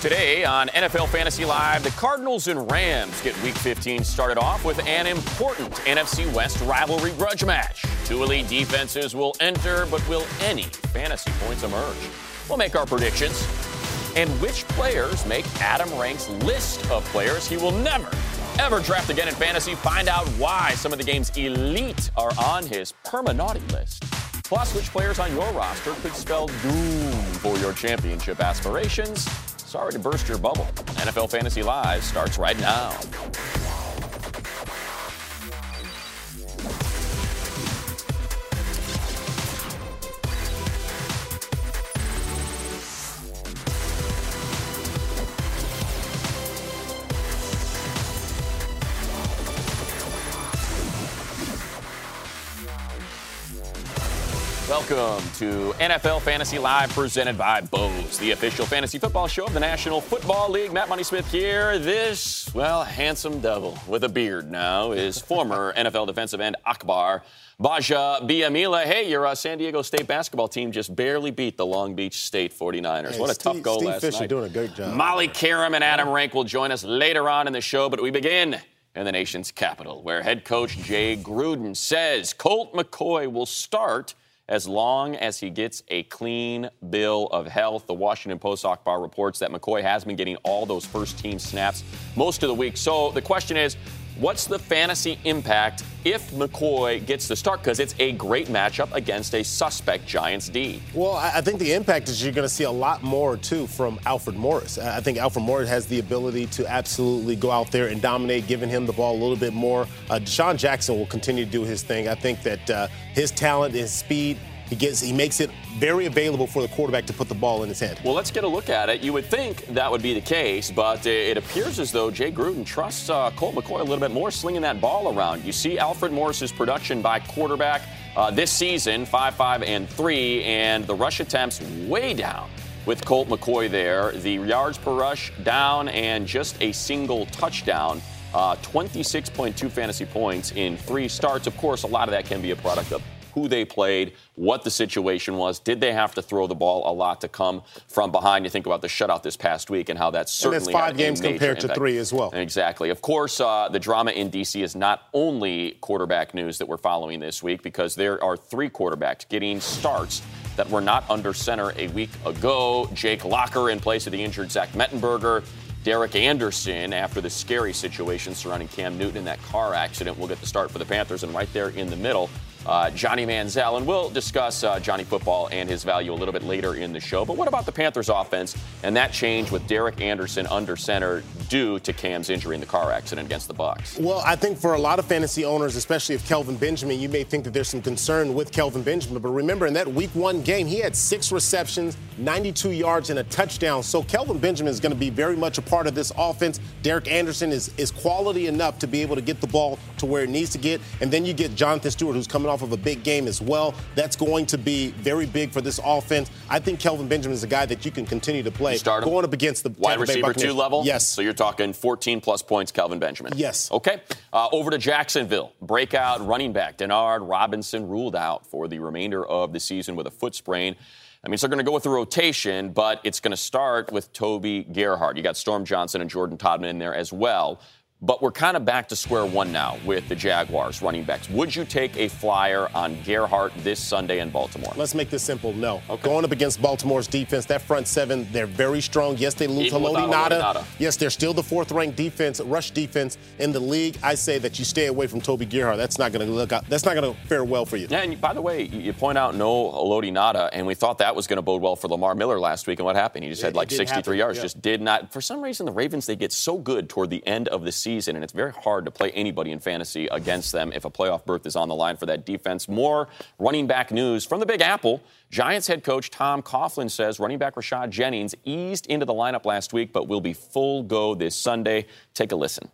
Today on NFL Fantasy Live, the Cardinals and Rams get Week 15 started off with an important NFC West rivalry grudge match. Two elite defenses will enter, but will any fantasy points emerge? We'll make our predictions. And which players make Adam Rank's list of players he will never, ever draft again in fantasy? Find out why some of the game's elite are on his permanaughty list. Plus, which players on your roster could spell doom for your championship aspirations? Sorry to burst your bubble. NFL Fantasy Live starts right now. Welcome to NFL Fantasy Live presented by Bose, the official fantasy football show of the National Football League. Matt Money Smith here. This, well, handsome devil with a beard now is former NFL defensive end Akbar Gbaja-Biamila. Hey, your uh, San Diego State basketball team just barely beat the Long Beach State 49ers. Hey, what a Steve, tough goal Steve last Fisher night. doing a great job. Molly Qerim and Adam Rank will join us later on in the show, but we begin in the nation's capital, where head coach Jay Gruden says Colt McCoy will start as long as he gets a clean bill of health. The Washington Post Akbar reports that McCoy has been getting all those first team snaps most of the week. So the question is, what's the fantasy impact if McCoy gets the start? Because it's a great matchup against a suspect Giants D. Well, I think the impact is you're going to see a lot more, too, from Alfred Morris. I I think Alfred Morris has the ability to absolutely go out there and dominate, giving him the ball a little bit more. Uh, DeSean Jackson will continue to do his thing. I think that uh, his talent, his speed, he gets, he makes it very available for the quarterback to put the ball in his hand. Well, let's get a look at it. You would think that would be the case, but uh, it appears as though Jay Gruden trusts uh, Colt McCoy a little bit more, slinging that ball around. You see Alfred Morris's production by quarterback uh, this season, 5 5 and 3, and the rush attempts way down with Colt McCoy there. The yards per rush down, and just a single touchdown. Uh, 26.2 fantasy points in three starts. Of course, a lot of that can be a product of who they played, what the situation was. Did they have to throw the ball a lot to come from behind? You think about the shutout this past week and how that And certainly that's five games compared to impact. three as well. Exactly. Of course, uh, the drama in D.C. is not only quarterback news that we're following this week because there are three quarterbacks getting starts that were not under center a week ago. Jake Locker in place of the injured Zach Mettenberger. Derek Anderson, after the scary situation surrounding Cam Newton in that car accident, will get the start for the Panthers. And right there in the middle, uh, Johnny Manziel. And we'll discuss uh, Johnny Football and his value a little bit later in the show. But what about the Panthers offense and that change with Derek Anderson under center due to Cam's injury in the car accident against the Bucks? Well, I think for a lot of fantasy owners, especially if Kelvin Benjamin, you may think that there's some concern with Kelvin Benjamin. But remember, in that week one game, he had six receptions, 92 yards, and a touchdown. So Kelvin Benjamin is going to be very much a part of this offense. Derek Anderson is, is quality enough to be able to get the ball to where it needs to get. And then you get Jonathan Stewart, who's coming off of a big game as well. That's going to be very big for this offense. I think Kelvin Benjamin is a guy that you can continue to play. You start him? Going up against the Wide Tampa receiver two level? Yes. So you're talking 14 plus points, Kelvin Benjamin? Yes. Okay. Uh, over to Jacksonville. Breakout running back Denard Robinson ruled out for the remainder of the season with a foot sprain. I mean, so they're going to go with the rotation, but it's going to start with Toby Gerhart. You got Storm Johnson and Jordan Todman in there as well. But we're kind of back to square one now with the Jaguars running backs. Would you take a flyer on Gerhart this Sunday in Baltimore? Let's make this simple. No. Okay. Going up against Baltimore's defense, that front seven, they're very strong. Yes, they lose Haloti Ngata. Yes, they're still the fourth ranked defense, rush defense in the league. I say that you stay away from Toby Gerhart. That's not going to look out. That's not going to fare well for you. Yeah, and by the way, you point out no Haloti Ngata, and we thought that was going to bode well for Lamar Miller last week. And what happened? He just had like 63 happen. yards. Yeah. Just did not. For some reason, the Ravens they get so good toward the end of the season, and it's very hard hard to play anybody in fantasy against them if a playoff berth is on the line for that defense. More running back news from the Big Apple. Giants head coach Tom Coughlin says running back Rashad Jennings eased into the lineup last week, but will be full go this Sunday. Take a listen.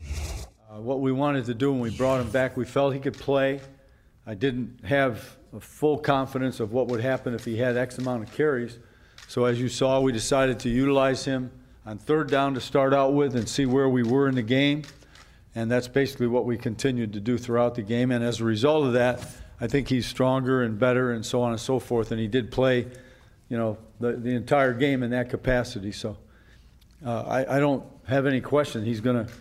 Uh, what we wanted to do when we brought him back, we felt he could play. I didn't have full confidence of what would happen if he had X amount of carries. So as you saw, we decided to utilize him on third down to start out with and see where we were in the game. And that's basically what we continued to do throughout the game. And as a result of that, I think he's stronger and better and so on and so forth. And he did play, you know, the, the entire game in that capacity. So uh, I, I don't have any question he's going to,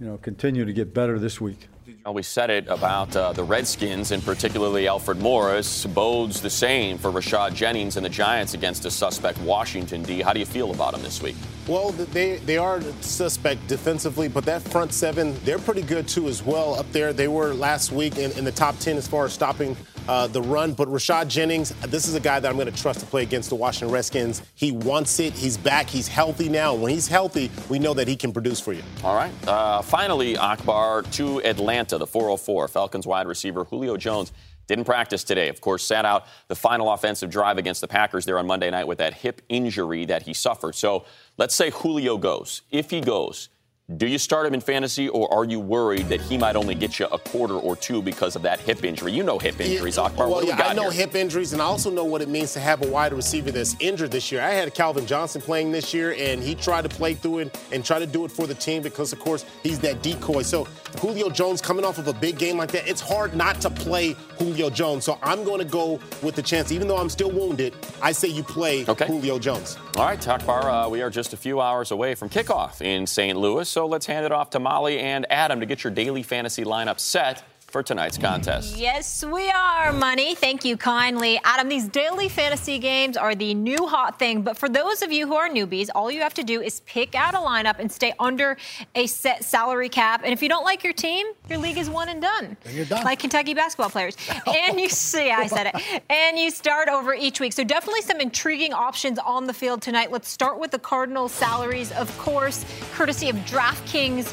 you know, continue to get better this week. We said it about uh, the Redskins and particularly Alfred Morris. Bodes the same for Rashad Jennings and the Giants against a suspect Washington D. How do you feel about him this week? Well, they, they are suspect defensively, but that front seven, they're pretty good too as well up there. They were last week in, in the top 10 as far as stopping uh, the run. But Rashad Jennings, this is a guy that I'm going to trust to play against the Washington Redskins. He wants it. He's back. He's healthy now. When he's healthy, we know that he can produce for you. All right. Uh, finally, Akbar to Atlanta, the 404. Falcons wide receiver Julio Jones didn't practice today. Of course, sat out the final offensive drive against the Packers there on Monday night with that hip injury that he suffered. So let's say Julio goes. If he goes, do you start him in fantasy, or are you worried that he might only get you a quarter or two because of that hip injury? You know hip injuries, yeah, Akbar. Well, yeah, I know here? hip injuries, and I also know what it means to have a wide receiver that's injured this year. I had Calvin Johnson playing this year, and he tried to play through it and try to do it for the team because, of course, he's that decoy. So Julio Jones coming off of a big game like that, it's hard not to play Julio Jones. So I'm going to go with the chance, even though I'm still wounded. I say you play okay. Julio Jones. All right, Akbar. Uh, we are just a few hours away from kickoff in St. Louis, so let's hand it off to Molly and Adam to get your daily fantasy lineup set for tonight's contest. Yes, we are, Money. Thank you kindly. Adam, these daily fantasy games are the new hot thing, but for those of you who are newbies, all you have to do is pick out a lineup and stay under a set salary cap. And if you don't like your team, your league is one and done. And you're done. Like Kentucky basketball players. and you see, I said it. And you start over each week. So definitely some intriguing options on the field tonight. Let's start with the Cardinals salaries, of course, courtesy of DraftKings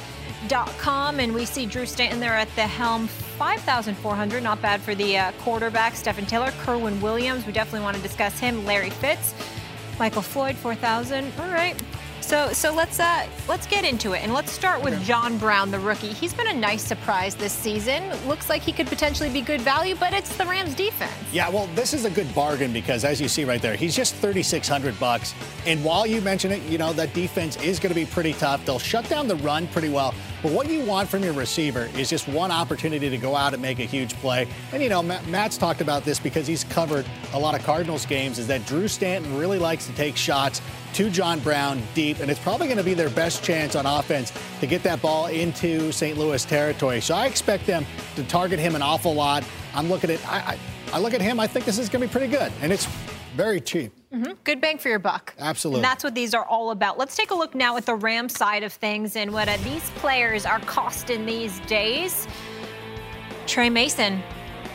com, and we see Drew Stanton there at the helm. 5,400, not bad for the uh, quarterback. Stepfan Taylor, Kerwynn Williams, we definitely want to discuss him. Larry Fitz, Michael Floyd, 4,000. All right. So so let's uh let's get into it and let's start with John Brown, the rookie. He's been a nice surprise this season. Looks like he could potentially be good value, but it's the Rams defense. Yeah, well, this is a good bargain because as you see right there, he's just 3600 bucks. And while you mention it, you know that defense is going to be pretty tough. They'll shut down the run pretty well. But what you want from your receiver is just one opportunity to go out and make a huge play. And you know, Matt's talked about this because he's covered a lot of Cardinals games is that Drew Stanton really likes to take shots to John Brown deep, and it's probably going to be their best chance on offense to get that ball into St. Louis territory. So I expect them to target him an awful lot. I'm looking at I, I, I look at him. I think this is going to be pretty good, and it's very cheap. Mm-hmm. Good bang for your buck. Absolutely. And that's what these are all about. Let's take a look now at the Ram side of things and what uh, these players are costing these days. Tre Mason,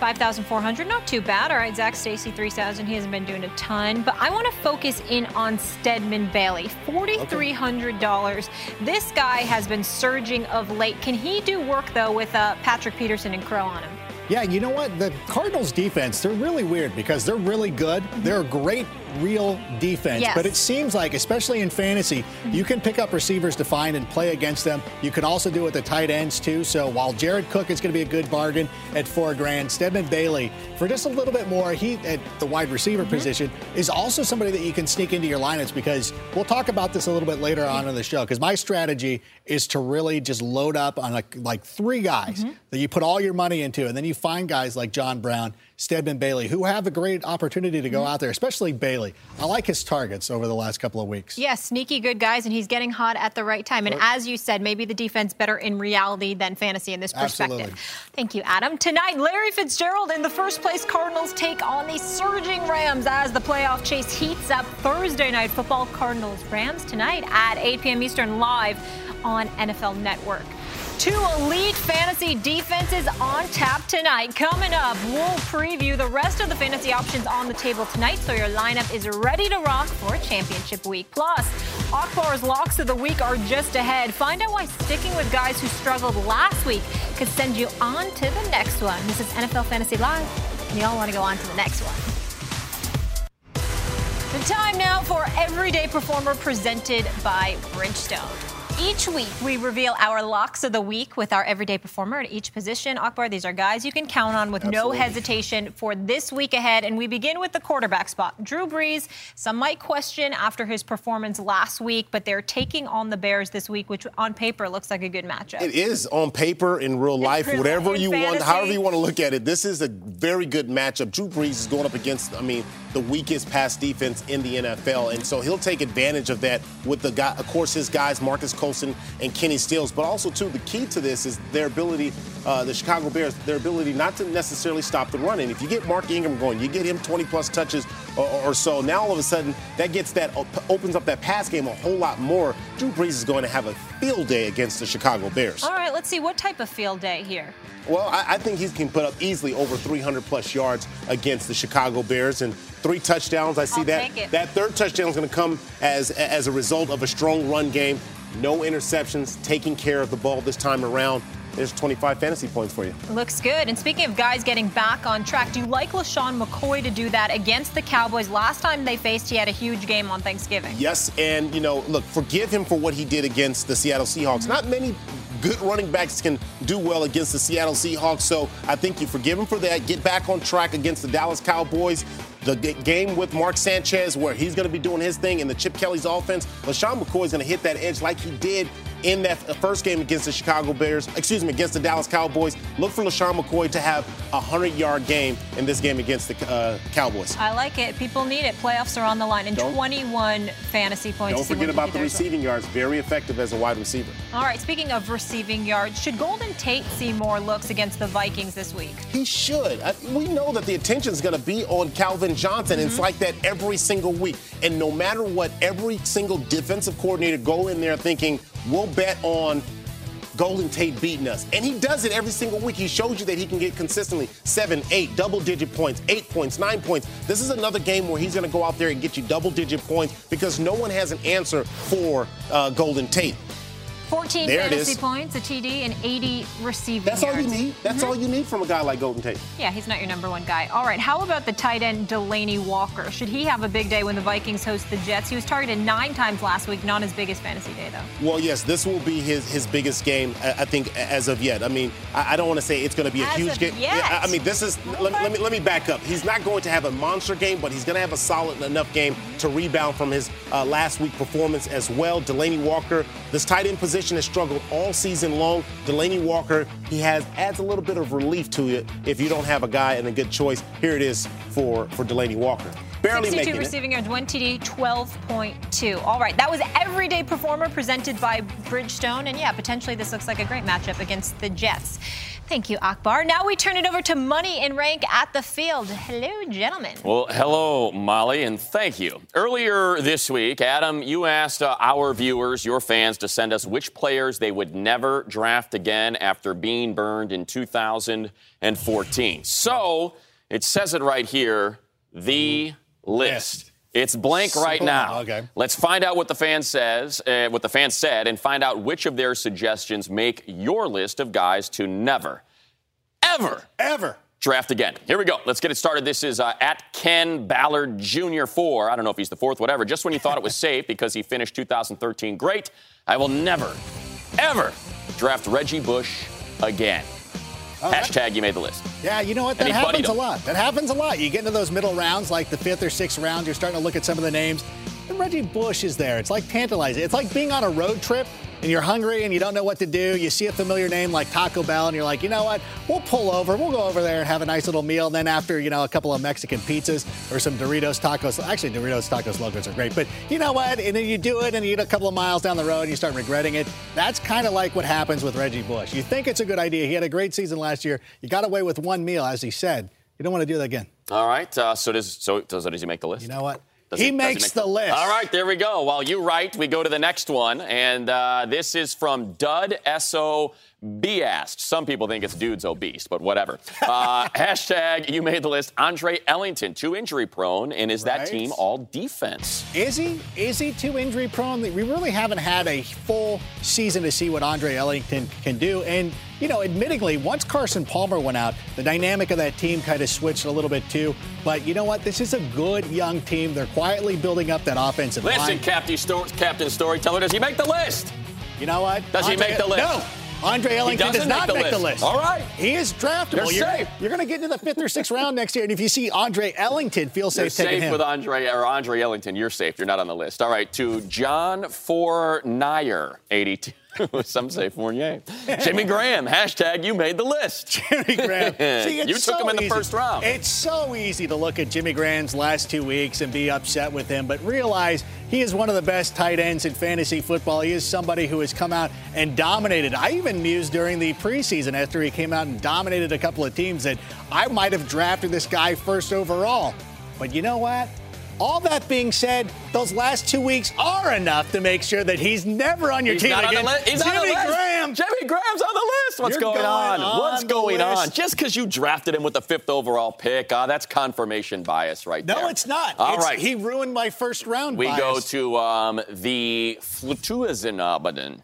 5,400, not too bad. All right, Zac Stacy, 3,000. He hasn't been doing a ton, but I want to focus in on Stedman Bailey, $4,300. Okay. This guy has been surging of late. Can he do work, though, with uh, Patrick Peterson and Crow on him? Yeah, you know what? The Cardinals defense, they're really weird because they're really good. They're a great real defense. Yes. But it seems like, especially in fantasy, mm-hmm. you can pick up receivers to find and play against them. You can also do it with the tight ends too. So while Jared Cook is going to be a good bargain at four grand, Stedman Bailey for just a little bit more, he at the wide receiver mm-hmm. position is also somebody that you can sneak into your lineups because we'll talk about this a little bit later on in the show. Because my strategy is to really just load up on like, like three guys mm-hmm. that you put all your money into, and then you find guys like John Brown Stedman Bailey, who have a great opportunity to go mm-hmm. out there, especially Bailey. I like his targets over the last couple of weeks. Yeah, sneaky good guys, and he's getting hot at the right time. And as you said, maybe the defense better in reality than fantasy in this perspective. Absolutely. Thank you, Adam. Tonight, Larry Fitzgerald and the first place Cardinals take on the surging Rams as the playoff chase heats up Thursday night football. Cardinals Rams tonight at 8 p.m. Eastern live on NFL Network. Two elite fantasy defenses on tap tonight. Coming up, we'll preview the rest of the fantasy options on the table tonight so your lineup is ready to rock for championship week. Plus, Akbar's locks of the week are just ahead. Find out why sticking with guys who struggled last week could send you on to the next one. This is NFL Fantasy Live, and y'all want to go on to the next one. The time now for Everyday Performer presented by Bridgestone. Each week, we reveal our locks of the week with our everyday performer at each position. Akbar, these are guys you can count on with no hesitation for this week ahead. And we begin with the quarterback spot. Drew Brees, some might question after his performance last week, but they're taking on the Bears this week, which on paper looks like a good matchup. It is on paper, in real life, whatever you want, however you want to look at it. This is a very good matchup. Drew Brees is going up against, I mean, the weakest pass defense in the NFL, and so he'll take advantage of that with the guy, of course, his guys, Marques Colston and Kenny Stills. But also, too, the key to this is their ability, uh, the Chicago Bears, their ability not to necessarily stop the run. And if you get Mark Ingram going, you get him 20 plus touches or, or so. Now all of a sudden, that gets that opens up that pass game a whole lot more. Drew Brees is going to have a field day against the Chicago Bears. All right, let's see what type of field day here. Well, I, I think he can put up easily over 300 plus yards against the Chicago Bears and three touchdowns. I see I'll that that third touchdown is going to come as as a result of a strong run game, no interceptions, taking care of the ball this time around. There's 25 fantasy points for you. Looks good. And speaking of guys getting back on track, do you like LeSean McCoy to do that against the Cowboys? Last time they faced, he had a huge game on Thanksgiving. Yes, and you know, look, forgive him for what he did against the Seattle Seahawks. Not many good running backs can do well against the Seattle Seahawks, so I think you forgive him for that. Get back on track against the Dallas Cowboys. The game with Mark Sanchez, where he's going to be doing his thing in the Chip Kelly's offense. LeSean McCoy is going to hit that edge like he did in that first game against the Chicago Bears, excuse me, against the Dallas Cowboys. Look for LeSean McCoy to have a 100 yard game in this game against the uh, Cowboys. I like it. People need it. Playoffs are on the line, and Don't- 21 fantasy points. Don't forget about the do there as well. receiving yards. Very effective as a wide receiver. All right, speaking of receiving yards, should Golden Tate see more looks against the Vikings this week? He should. I, we know that the attention is going to be on Calvin Johnson. It's like that every single week. And no matter what, every single defensive coordinator go in there thinking, we'll bet on Golden Tate beating us. And he does it every single week. He shows you that he can get consistently seven, eight, double digit points, eight points, nine points. This is another game where he's going to go out there and get you double digit points because no one has an answer for uh, Golden Tate. 14 There fantasy points, a TD, and 80 receiving That's all you need. That's all you need from a guy like Golden Tate. Yeah, he's not your number one guy. All right, how about the tight end Delanie Walker? Should he have a big day when the Vikings host the Jets? He was targeted nine times last week, not his biggest fantasy day, though. Well, yes, this will be his, his biggest game, I think, as of yet. I mean, I, I don't want to say it's going to be a As huge game. yet. Yeah, I mean, this is. Let, me- let me let me back up. He's not going to have a monster game, but he's going to have a solid enough game to rebound from his uh, last week performance as well. Delanie Walker, this tight end position has struggled all season long. Delanie Walker, he has adds a little bit of relief to it if you don't have a guy and a good choice. Here it is for for Delanie Walker. Barely 62 making it. receiving yards, one TD, 12.2. All right, that was Everyday Performer presented by Bridgestone. And yeah, potentially this looks like a great matchup against the Jets. Thank you, Akbar. Now we turn it over to Money and Rank at the field. Hello, gentlemen. Well, hello, Molly, and thank you. Earlier this week, Adam, you asked uh, our viewers, your fans, to send us which players they would never draft again after being burned in 2014. So it says it right here the list. It's blank right now. Okay. Let's find out what the fan says, uh, what the fans said, and find out which of their suggestions make your list of guys to never, ever Ever. draft again. Here we go. Let's get it started. This is uh, at Ken Ballard Jr. 4. I don't know if he's the fourth, whatever. Just when you thought it was safe because he finished 2013 great, I will never, ever draft Reggie Bush again. Oh, Hashtag you made the list. Yeah, you know what? That happens a lot. That happens a lot. You get into those middle rounds, like the fifth or sixth round, you're starting to look at some of the names. And Reggie Bush is there. It's like tantalizing. It's like being on a road trip and you're hungry and you don't know what to do. You see a familiar name like Taco Bell and you're like, you know what? We'll pull over. We'll go over there and have a nice little meal. And then after, you know, a couple of Mexican pizzas or some Doritos tacos. Actually, Doritos tacos logos are great. But you know what? And then you do it and you get a couple of miles down the road and you start regretting it. That's kind of like what happens with Reggie Bush. You think it's a good idea. He had a great season last year. You got away with one meal, as he said. You don't want to do that again. All right. Uh, so does so, so does he make the list? You know what? Does he, does makes make the list. All right, there we go. While you write, we go to the next one, and uh, this is from Dud So be asked. Some people think it's dudes obese, but whatever. Uh, hashtag you made the list. Andre Ellington, too injury prone, and is that team all defense? Is he? Is he too injury prone? We really haven't had a full season to see what Andre Ellington can do. And, you know, admittingly, once Carson Palmer went out, the dynamic of that team kind of switched a little bit too. But you know what? This is a good young team. They're quietly building up that offensive Listen, line. Captain, Sto- Captain Storyteller, does he make the list? You know what? Does he make the list? No. Andre Ellington does not make the make the list. list. All right. He is draftable. You're safe. You're going to get into the fifth or sixth round next year. And if you see Andre Ellington, feel You're safe taking safe him. with Andre or Andre Ellington. You're safe. You're not on the list. All right, to John Fournier, 82. Some say Fournier. Jimmy Graham, hashtag you made the list. Jimmy Graham. See, it's you took so him in the easy. first round. It's so easy to look at Jimmy Graham's last two weeks and be upset with him, but realize he is one of the best tight ends in fantasy football. He is somebody who has come out and dominated. I even mused during the preseason after he came out and dominated a couple of teams that I might have drafted this guy first overall. But you know what? All that being said, those last two weeks are enough to make sure that he's never on your He's team not on again. the list. He's Jimmy list. Graham. Jimmy Graham's on the list. What's going, going on? on What's going on? Just because you drafted him with the fifth overall pick, uh, that's confirmation bias right No, there. No, it's not. All It's- right. He ruined my first round. We go bias. to um, the Flutuazinabadan.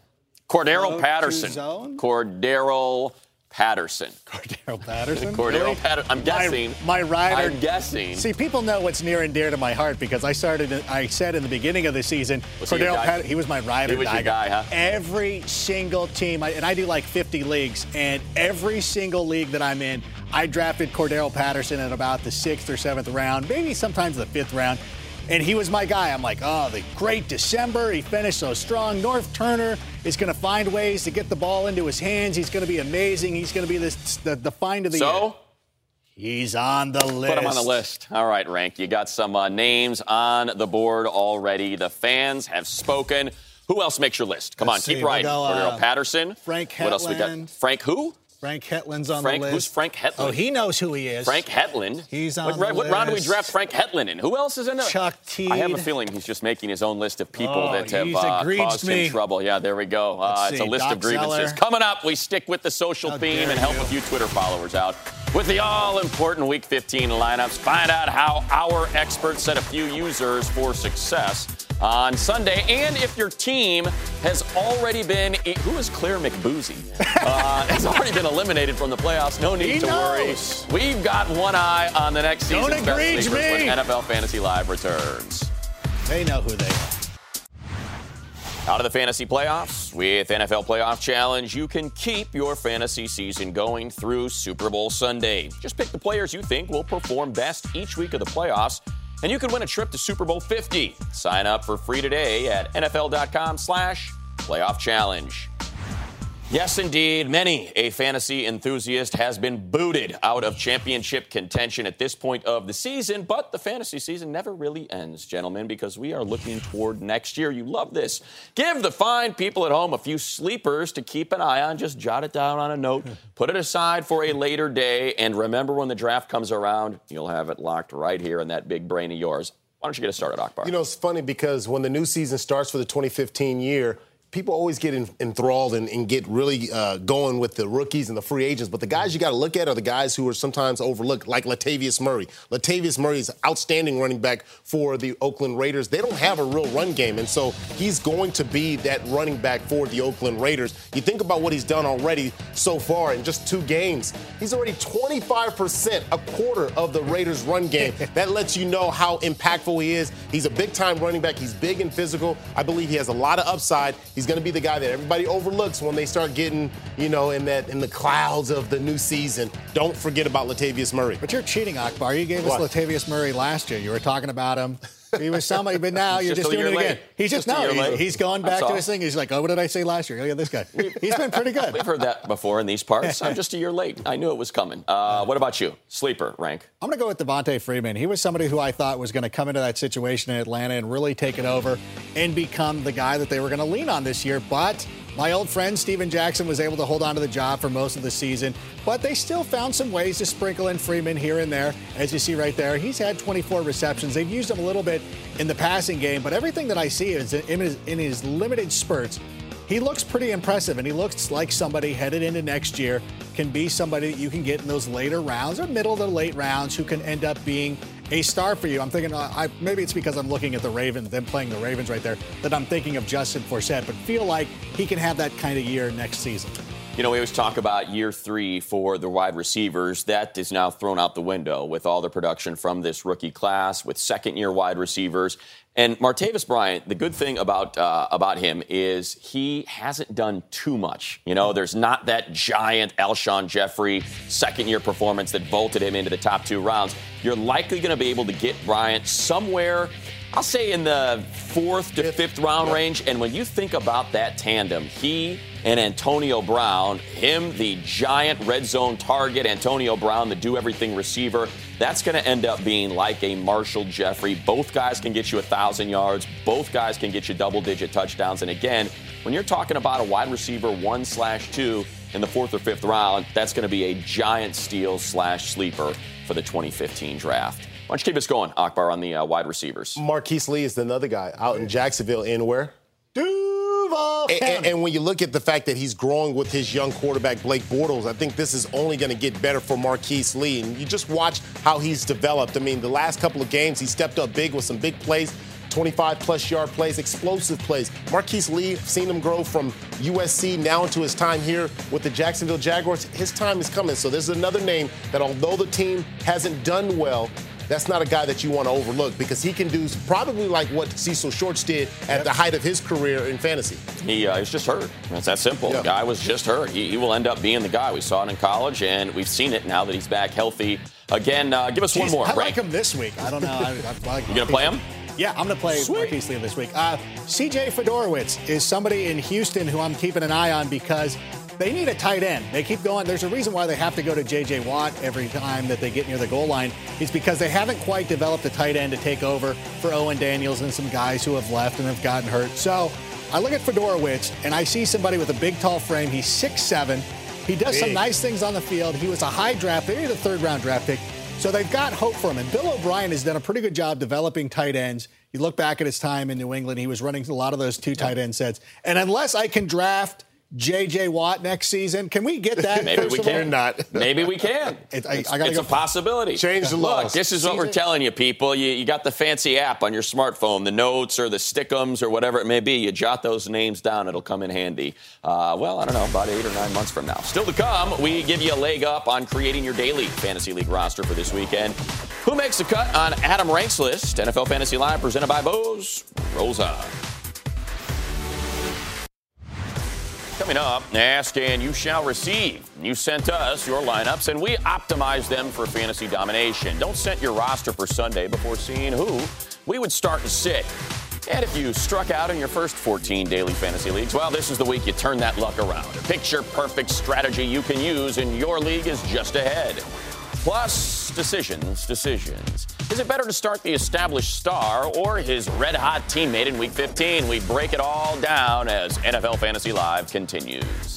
Cordarrelle Patterson. Cordarrelle Patterson. Cordarrelle Patterson. Cordarrelle Really? Patterson. I'm guessing. My, my rider. I'm guessing. See, people know what's near and dear to my heart because I started. I said in the beginning of the season, Was Cordarrelle? Patterson. He was my rider. He was your guy, huh? Every single team, I, and I do like 50 leagues, and every single league that I'm in, I drafted Cordarrelle Patterson at about the sixth or seventh round, maybe sometimes the fifth round. And he was my guy. I'm like, oh, the great December. He finished so strong. Norv Turner is going to find ways to get the ball into his hands. He's going to be amazing. He's going to be this, the, the find of the year. so, He's on the list. put him on the list. All right, Rank. You got some uh, names on the board already. The fans have spoken. Who else makes your list? Come Let's on, keep see, we'll writing. go, uh, Patterson. Frank What else we got? Frank who? Frank Hetland's on Frank, the list. who's Frank Hetland? Oh, he knows who he is. Frank Hetland. He's on what, what round do we draft Frank Hetland in? Who else is in there? Chuck I have a feeling he's just making his own list of people Oh, that have uh, caused me. him trouble. Yeah, there we go. Uh, it's a list Doc of grievances. Zeller. Coming up, we stick with the social How theme and help you. a few Twitter followers out with the all-important Week 15 lineups. Find out how our experts set a few users for success on Sunday, and if your team has already been who is Claire McBoozy uh, has already been eliminated from the playoffs. No need He to knows. worry. We've got one eye on the next season. Don't season's best egregious when me. NFL Fantasy Live returns. They know who they are. Out of the fantasy playoffs with NFL Playoff Challenge, you can keep your fantasy season going through Super Bowl Sunday. Just pick the players you think will perform best each week of the playoffs, and you can win a trip to Super Bowl 50. Sign up for free today at NFL.com slash playoff challenge. Yes, indeed. Many a fantasy enthusiast has been booted out of championship contention at this point of the season, but the fantasy season never really ends, gentlemen, because we are looking toward next year. You love this. Give the fine people at home a few sleepers to keep an eye on. Just jot it down on a note, put it aside for a later day, and remember when the draft comes around, you'll have it locked right here in that big brain of yours. Why don't you get us started, Akbar? You know, it's funny because when the new season starts for the 2015 year, people always get en- enthralled and, and get really uh, going with the rookies and the free agents. But the guys you got to look at are the guys who are sometimes overlooked, like Latavius Murray. Latavius Murray is outstanding running back for the Oakland Raiders. They don't have a real run game, and so he's going to be that running back for the Oakland Raiders. You think about what he's done already so far in just two games. He's already 25%, a quarter of the Raiders' run game. that lets you know how impactful he is. He's a big time running back. He's big and physical. I believe he has a lot of upside. He's going to be the guy that everybody overlooks when they start getting, you know, in that in the clouds of the new season. Don't forget about Latavius Murray. But you're cheating, Akbar. You gave us What? Latavius Murray last year. You were talking about him. He was somebody, but now you're just just doing it again. late. He's just, Just no. late. he's going back to his thing. He's like, oh, what did I say last year? Look at this guy. He's been pretty good. We've heard that before in these parts. I'm just a year late. I knew it was coming. Uh, what about you? Sleeper rank. I'm going to go with Devonta Freeman. He was somebody who I thought was going to come into that situation in Atlanta and really take it over and become the guy that they were going to lean on this year. But my old friend Steven Jackson was able to hold on to the job for most of the season. But they still found some ways to sprinkle in Freeman here and there. As you see right there, he's had 24 receptions. They've used him a little bit in the passing game, but everything that I see is in his, in his limited spurts. He looks pretty impressive, and he looks like somebody headed into next year can be somebody that you can get in those later rounds or middle to late rounds who can end up being a star for you. I'm thinking, uh, I, maybe it's because I'm looking at the Ravens, them playing the Ravens right there, that I'm thinking of Justin Forsett, but feel like he can have that kind of year next season. You know, we always talk about year three for the wide receivers. That is now thrown out the window with all the production from this rookie class, with second year wide receivers. And Martavis Bryant, the good thing about uh, about him is he hasn't done too much. You know, there's not that giant Alshon Jeffery second year performance that vaulted him into the top two rounds. You're likely going to be able to get Bryant somewhere. I'll say in the fourth to fifth round range. And when you think about that tandem, he and Antonio Brown, him the giant red zone target, Antonio Brown the do everything receiver, that's going to end up being like a Marshall Jeffery. Both guys can get you a thousand yards. Both guys can get you double digit touchdowns. And again, when you're talking about a wide receiver one slash two in the fourth or fifth round, that's going to be a giant steal slash sleeper for the 2015 draft. Why don't you keep us going, Akbar, on the uh, wide receivers? Marqise Lee is another guy out in Jacksonville in where? Duval And, and- and when you look at the fact that he's growing with his young quarterback, Blake Bortles, I think this is only going to get better for Marqise Lee. And you just watch how he's developed. I mean, the last couple of games, he stepped up big with some big plays. 25 plus yard plays, explosive plays. Marqise Lee, I've seen him grow from USC now into his time here with the Jacksonville Jaguars. His time is coming. So there's another name that, although the team hasn't done well, that's not a guy that you want to overlook because he can do probably like what Cecil Shorts did at the height of his career in fantasy. He uh, he's just hurt. It's that simple. Yeah. The guy was just hurt. He, he will end up being the guy. We saw it in college, and we've seen it now that he's back healthy. Again, uh, give us one more. I like him this week. I don't know. I, I like You gonna play him? Yeah, I'm going to play Sweet. Marqise Lee this week. Uh, CJ Fiedorowicz is somebody in Houston who I'm keeping an eye on because they need a tight end. They keep going. There's a reason why they have to go to J.J. Watt every time that they get near the goal line. It's because they haven't quite developed a tight end to take over for Owen Daniels and some guys who have left and have gotten hurt. So I look at Fiedorowicz and I see somebody with a big, tall frame. He's 6'7". He does some nice things on the field. He was a high draft maybe the third round draft pick. So they've got hope for him. And Bill O'Brien has done a pretty good job developing tight ends. You look back at his time in New England, he was running a lot of those two tight end sets. And unless I can draft J.J. Watt next season, can we get that? Maybe we of all? can. not. Maybe we can. It- I- it's I it's go- a possibility. Change the Look, this is what we're telling you, people. You, you got the fancy app on your smartphone, the notes or the stickums or whatever it may be. You jot those names down. It'll come in handy. Uh, well, I don't know, about eight or nine months from now. Still to come, we give you a leg up on creating your daily fantasy league roster for this weekend. Who makes the cut on Adam Rank's list? NFL Fantasy Live presented by Bose. Rolls on. Coming up, ask and you shall receive. You sent us your lineups and we optimized them for fantasy domination. Don't set your roster for Sunday before seeing who we would start and sit. And if you struck out in your first 14 daily fantasy leagues, well, this is the week you turn that luck around. A picture perfect strategy you can use in your league is just ahead. Plus, decisions, decisions. Is it better to start the established star or his red hot teammate in week 15? We break it all down as NFL Fantasy Live continues.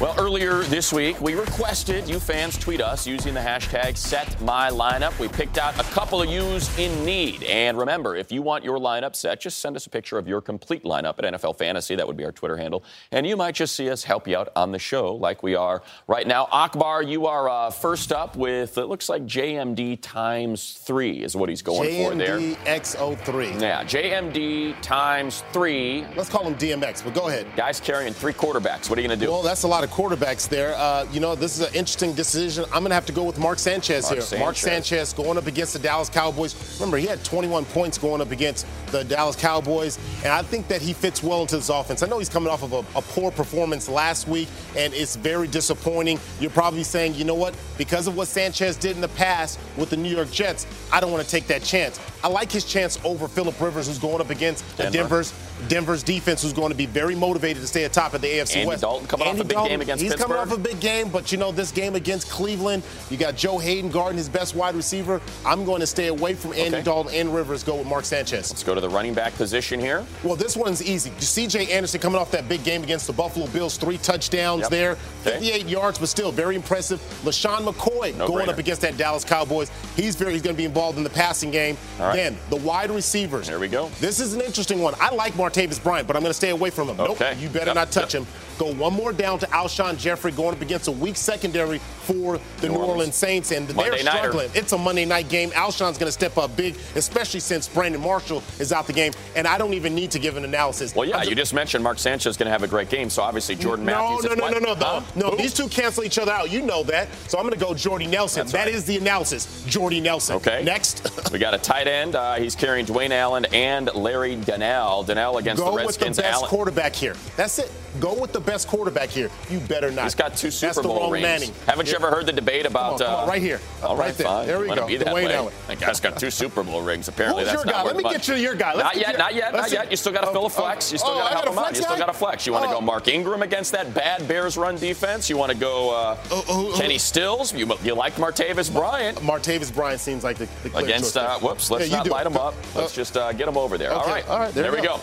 Well, earlier this week, we requested you fans tweet us using the hashtag SetMyLineup. We picked out a couple of yous in need. And remember, if you want your lineup set, just send us a picture of your complete lineup at NFL Fantasy. That would be our Twitter handle. And you might just see us help you out on the show like we are right now. Akbar, you are uh, first up with, it looks like JMD times three is what he's going for there. JMD X03. Yeah, JMD times three. Let's call him DMX, but go ahead. Guys carrying three quarterbacks. What are you going to do? Well, that's a lot of quarterbacks there. Uh, you know, this is an interesting decision. I'm going to have to go with Mark Sanchez Mark here. Mark Sanchez. Sanchez going up against the Dallas Cowboys. Remember, he had 21 points going up against the Dallas Cowboys, and I think that he fits well into this offense. I know he's coming off of a, a poor performance last week, and it's very disappointing. You're probably saying, you know what? Because of what Sanchez did in the past with the New York Jets, I don't want to take that chance. I like his chance over Philip Rivers, who's going up against Denver. Denver's Denver's defense, who's going to be very motivated to stay atop of the AFC Andy West. Dalton coming off a big game against He's coming off a big game, but you know this game against Cleveland, you got Joe Haden guarding his best wide receiver. I'm going to stay away from Andy Okay. Dalton and Rivers. Go with Mark Sanchez. Let's go to the running back position here. Well, this one's easy. C.J. Anderson coming off that big game against the Buffalo Bills, three touchdowns Yep. there, Okay. 58 yards, but still very impressive. LeSean McCoy No going brainer. up against that Dallas Cowboys. He's very he's going to be involved in the passing game. Right. Then the wide receivers. There we go. This is an interesting one. I like Martavis Bryant, but I'm going to stay away from him. Okay. Nope, you better Yep, not touch yep. him. Go one more down to Alshon Jeffery going up against a weak secondary for the New New, Orleans. Orleans. Saints, and Monday they're nighter. struggling. It's a Monday night game. Alshon's going to step up big, especially since Brandon Marshall is out the game, and I don't even need to give an analysis. Well, yeah, I'm you just mentioned Mark Sanchez is going to have a great game, so obviously Jordan Matthews. no, is no, no, no, no, Huh? no. These two cancel each other out. You know that. So I'm going to go Jordy Nelson. That's That right. is the analysis. Jordy Nelson. Okay. Next. We got a tight end. Uh, he's carrying Dwayne Allen and Larry Donnell. Donnell against go the Redskins. Go with the best Allen. quarterback here. That's it. Go with the best quarterback here. You better not. He's got two Super That's the Bowl wrong rings. Manning. Haven't you ever heard the debate about? Come on, come on, uh, right here. All Right right, there. fine. There we go. Be that Dwayne way. Allen. That guy's got two Super Bowl rings. Apparently, Who's that's your not guy? Let me much. get you to your guy. Let's not yet, you- not yet, not yet. You still got to fill a Oh, flex. You still oh, got to help a him out. You still got to flex. You want to Oh. go Mark Ingram against that bad Bears run defense? You want to go uh, Oh, oh, oh. Kenny Stills? You, you like Martavis Bryant? Martavis Bryant seems like the, the against uh, whoops let's Yeah, not light him up let's just uh, get him over there All right. All right. there we go.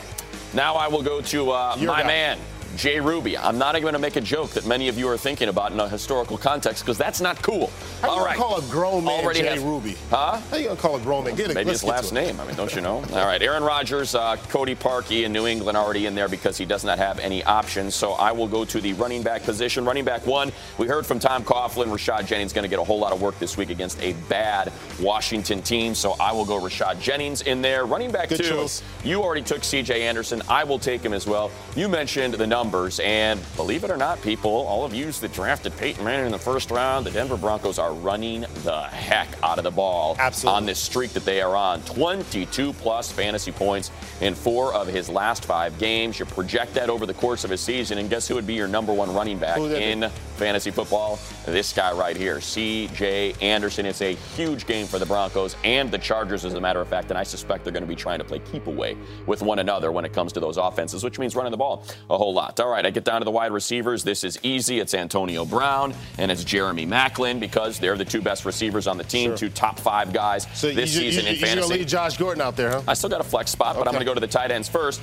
now i will go to uh, my man Jay Ruby. I'm not even going to make a joke that many of you are thinking about in a historical context because that's not cool. How All you right. call a grown man Already Jay have- Ruby? Huh? How you gonna call a grown man? Get it. Maybe his last name. I mean, don't you know? All right, Aaron Rodgers, uh, Cody Parkey in New England already in there because he does not have any options. So I will go to the running back position. Running back one, we heard from Tom Coughlin. Rashad Jennings going to get a whole lot of work this week against a bad Washington team. So I will go Rashad Jennings in there. Running back Good two, choice. you already took C.J. Anderson. I will take him as well. You mentioned the numbers, and believe it or not, people, all of you that drafted Peyton Manning in the first round, the Denver Broncos are running the heck out of the ball Absolutely. on this streak that they are on. 22 plus fantasy points in four of his last five games. You project that over the course of a season, and guess who would be your number one running back be? in fantasy football? This guy right here, C.J. Anderson. It's a huge game for the Broncos and the Chargers, as a matter of fact, and I suspect they're going to be trying to play keep away with one another when it comes to those offenses, which means running the ball a whole lot. All right, I get down to the wide receivers. This is easy. It's Antonio Brown and it's Jeremy Maclin because they're the two best receivers on the team, Sure. two top five guys So this you, season you, in you, you're fantasy. gonna leave Josh Gordon out there, huh? I still got a flex spot, but I'm going to go to the tight ends first.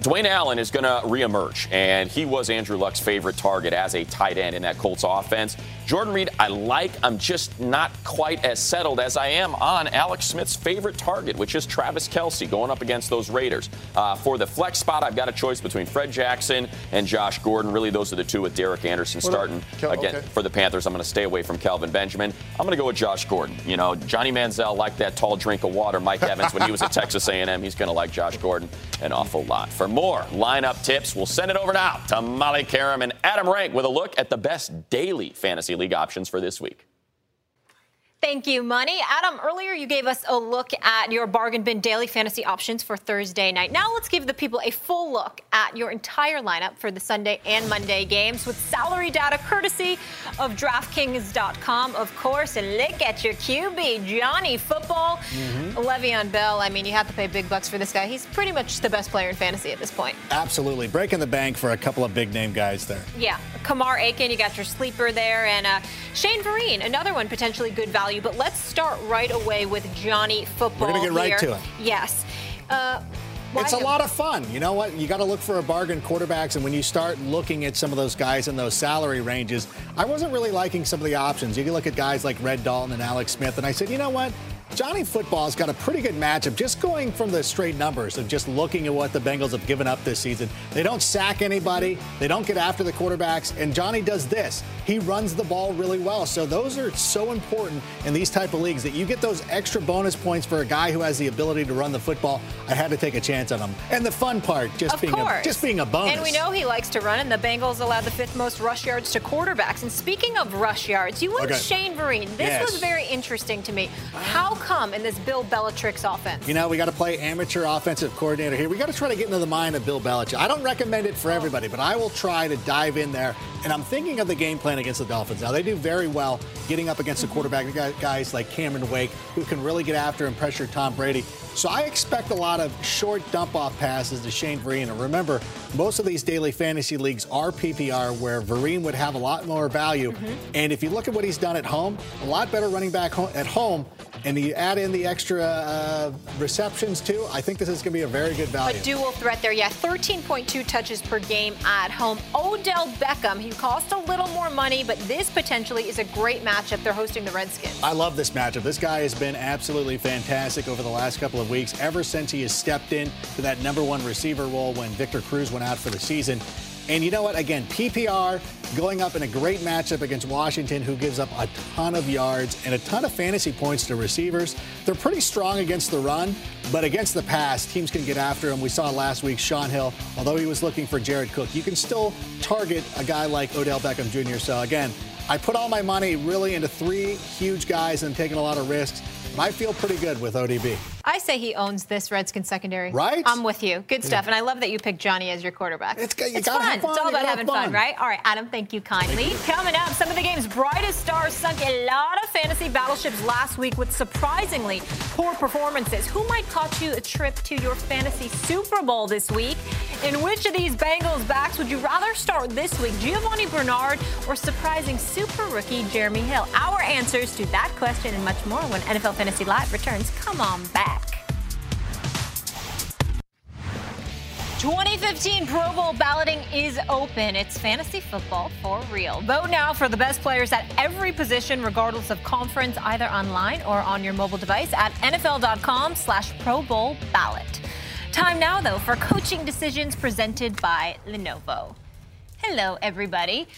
Dwayne Allen is going to reemerge, and he was Andrew Luck's favorite target as a tight end in that Colts offense. Jordan Reed, I like. I'm just not quite as settled as I am on Alex Smith's favorite target, which is Travis Kelce going up against those Raiders. Uh, for the flex spot, I've got a choice between Fred Jackson and Josh Gordon. Really, those are the two with Derek Anderson starting Kel- again okay. for the Panthers. I'm going to stay away from Kelvin Benjamin. I'm going to go with Josh Gordon. You know, Johnny Manziel liked that tall drink of water. Mike Evans when he was at Texas A&M, he's going to like Josh Gordon an awful lot. For more lineup tips, we'll send it over now to Molly Qerim and Adam Rank with a look at the best daily fantasy league options for this week. Thank you, Money. Adam, earlier you gave us a look at your bargain bin daily fantasy options for Thursday night. Now let's give the people a full look at your entire lineup for the Sunday and Monday games with salary data courtesy of DraftKings.com, of course. And look at your QB, Johnny Football. Le'Veon Bell, I mean, you have to pay big bucks for this guy. He's pretty much the best player in fantasy at this point. Absolutely. Breaking the bank for a couple of big name guys there. Yeah, Kamar Aiken, you got your sleeper there, and uh, Shane Vereen, another one potentially good value. But let's start right away with Johnny Football. We're gonna get right to it. Yes. Uh, why It's a lot of fun. You know what? You got to look for a bargain quarterbacks, and when you start looking at some of those guys in those salary ranges, I wasn't really liking some of the options. You can look at guys like Red Dalton and Alex Smith, and I said, you know what? Johnny Football's got a pretty good matchup just going from the straight numbers of just looking at what the Bengals have given up this season. They don't sack anybody, they don't get after the quarterbacks, and Johnny does this. He runs the ball really well. So those are so important in these type of leagues that you get those extra bonus points for a guy who has the ability to run the football. I had to take a chance on him. And the fun part, just Of being course. a, just being a bonus. And we know he likes to run, and the Bengals allowed the fifth most rush yards to quarterbacks. And speaking of rush yards, you went Okay. Shane Vereen. This Yes. was very interesting to me. How come in this Bill Belichick's offense? You know, we got to play amateur offensive coordinator here. We got to try to get into the mind of Bill Belichick. I don't recommend it for everybody, but I will try to dive in there. And I'm thinking of the game plan against the Dolphins. Now, they do very well getting up against the quarterback guys like Cameron Wake, who can really get after and pressure Tom Brady. So I expect a lot of short dump off passes to Shane Vereen. And remember, most of these daily fantasy leagues are PPR, where Vereen would have a lot more value. Mm-hmm. And if you look at what he's done at home, a lot better running back at home and you add in the extra uh, receptions too, I think this is going to be a very good value. A dual threat there, yeah. 13.2 touches per game at home. Odell Beckham, he cost a little more money, but this potentially is a great matchup. They're hosting the Redskins. I love this matchup. This guy has been absolutely fantastic over the last couple of weeks, ever since he has stepped in to that number one receiver role when Victor Cruz went out for the season. And you know what? Again, PPR going up in a great matchup against Washington, who gives up a ton of yards and a ton of fantasy points to receivers. They're pretty strong against the run, but against the pass, teams can get after them. We saw last week Shaun Hill, although he was looking for Jared Cook, you can still target a guy like Odell Beckham Jr. So again, I put all my money really into three huge guys and taking a lot of risks. I feel pretty good with ODB. I say he owns this Redskin secondary. Right? I'm with you. Good stuff. And I love that you picked Johnny as your quarterback. It's, it's fun. fun. It's all about having fun. fun. right? All right, Adam, thank you kindly. Thank you. Coming up, some of the game's brightest stars sunk a lot of fantasy battleships last week with surprisingly poor performances. Who might cost you a trip to your fantasy Super Bowl this week? In which of these Bengals backs would you rather start this week, Giovanni Bernard or surprising super rookie Jeremy Hill? Our answers to that question and much more when NFL Fantasy Live returns. Come on back. 2015 Pro Bowl balloting is open. It's fantasy football for real. Vote now for the best players at every position, regardless of conference, either online or on your mobile device at NFL.com slash Pro Bowl ballot. Time now, though, for coaching decisions presented by Lenovo. Hello, everybody.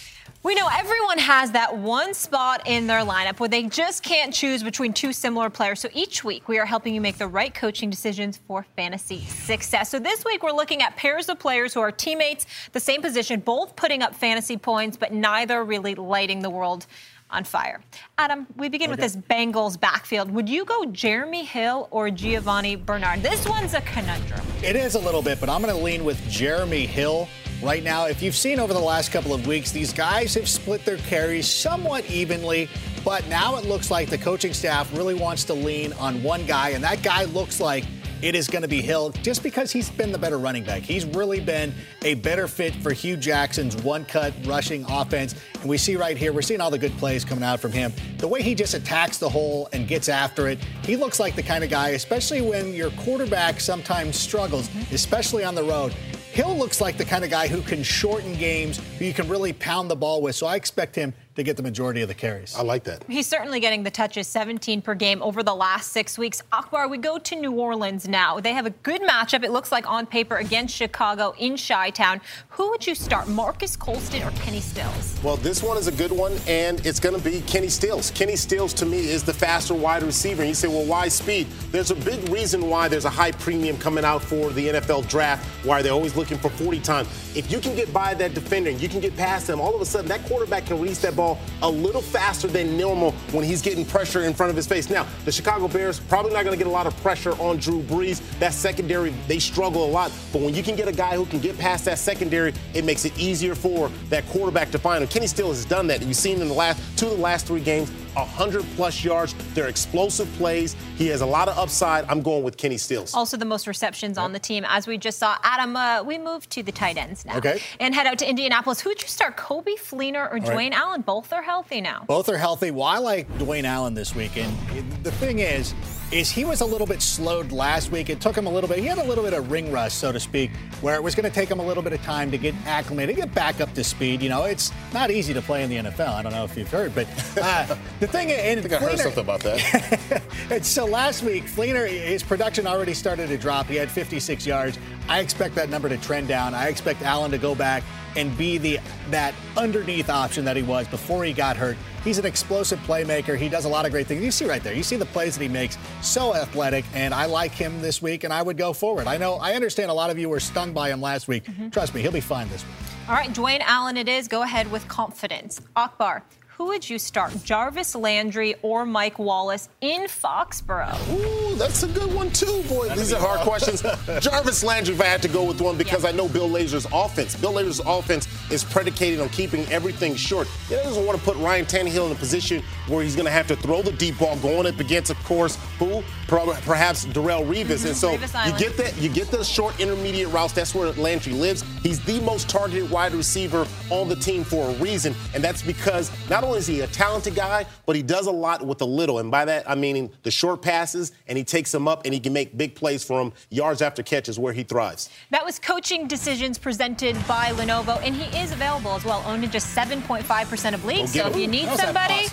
We know everyone has that one spot in their lineup where they just can't choose between two similar players. So each week we are helping you make the right coaching decisions for fantasy success. So this week we're looking at pairs of players who are teammates, the same position, both putting up fantasy points, but neither really lighting the world on fire. Adam, we begin okay. with this Bengals backfield. Would you go Jeremy Hill or Giovanni Bernard? This one's a conundrum. It is a little bit, but I'm going to lean with Jeremy Hill right now. If you've seen over the last couple of weeks, these guys have split their carries somewhat evenly, but now it looks like the coaching staff really wants to lean on one guy, and that guy looks like it is going to be Hill just because he's been the better running back. He's really been a better fit for Hue Jackson's one cut rushing offense. And we see right here, we're seeing all the good plays coming out from him. The way he just attacks the hole and gets after it, he looks like the kind of guy, especially when your quarterback sometimes struggles, especially on the road. Hill looks like the kind of guy who can shorten games, who you can really pound the ball with. So I expect him to get the majority of the carries. I like that. He's certainly getting the touches, 17 per game over the last six weeks. Akbar, we go to New Orleans now. They have a good matchup, it looks like on paper, against Chicago in Chi Town. Who would you start, Marques Colston or Kenny Stills? Well, this one is a good one, and it's going to be Kenny Stills. Kenny Stills, to me, is the faster wide receiver. And you say, well, why speed? There's a big reason why there's a high premium coming out for the NFL draft, why they're always looking for 40 times. If you can get by that defender and you can get past them, all of a sudden that quarterback can release that ball ball a little faster than normal when he's getting pressure in front of his face. Now, the Chicago Bears probably not going to get a lot of pressure on Drew Brees. That secondary, they struggle a lot. But when you can get a guy who can get past that secondary, it makes it easier for that quarterback to find him. Kenny Stills has done that. You've seen in the last two of the last three games, 100 plus yards. They're explosive plays. He has a lot of upside. I'm going with Kenny Stills. Also, the most receptions yep. on the team, as we just saw. Adam, uh, we move to the tight ends now. Okay. And head out to Indianapolis. Who'd you start, Coby Fleener or Dwayne right. Allen? Both are healthy now. Both are healthy. Well, I like Dwayne Allen this week. And the thing is, is he was a little bit slowed last week. It took him a little bit. He had a little bit of ring rust, so to speak, where it was going to take him a little bit of time to get acclimated, get back up to speed. You know, it's not easy to play in the NFL. I don't know if you've heard, but uh, the thing, and I think Fleener, I heard something about that. and so last week, Fleener, his production already started to drop. He had 56 yards. I expect that number to trend down. I expect Allen to go back and be the that underneath option that he was before he got hurt. He's an explosive playmaker. He does a lot of great things. You see right there. You see the plays that he makes. So athletic, and I like him this week, and I would go forward. I know. I understand a lot of you were stung by him last week. Mm-hmm. Trust me, he'll be fine this week. All right, Dwayne Allen, it is. Go ahead with confidence. Akbar, who would you start, Jarvis Landry or Mike Wallace in Foxborough? Ooh, that's a good one too, boy. These are hard questions. Jarvis Landry, if I had to go with one, because Yeah. I know Bill Lazor's offense. Bill Lazor's offense is predicated on keeping everything short. He doesn't want to put Ryan Tannehill in a position where he's going to have to throw the deep ball, going up against, of course, who Pro- perhaps Darrelle Revis. Mm-hmm. And so Revis you get that, you get the short intermediate routes. That's where Landry lives. He's the most targeted wide receiver on the team for a reason, and that's because not only is he a talented guy, but he does a lot with a little. And by that, I mean the short passes, and he takes them up, and he can make big plays for him. Yards after catch is where he thrives. That was coaching decisions presented by Lenovo, and he is available as well, owned in just 7.5% of leagues. So if you need How's somebody,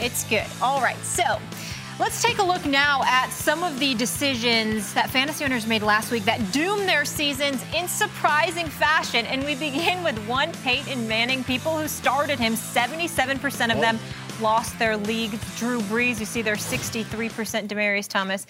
it's good. All right, so let's take a look now at some of the decisions that fantasy owners made last week that doomed their seasons in surprising fashion. And we begin with one Peyton Manning. People who started him, 77% of oh. them lost their league. Drew Brees, you see, they're 63% Demaryius Thomas.